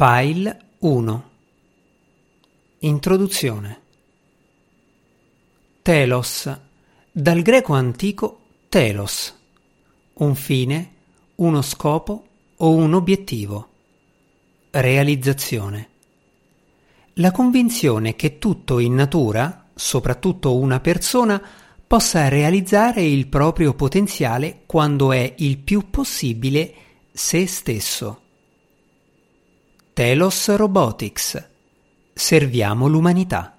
File 1 Introduzione. Telos. Dal greco antico telos. Un fine, uno scopo o un obiettivo. Realizzazione. La convinzione che tutto in natura, soprattutto una persona, possa realizzare il proprio potenziale quando è il più possibile se stesso. Telos Robotics. Serviamo l'umanità.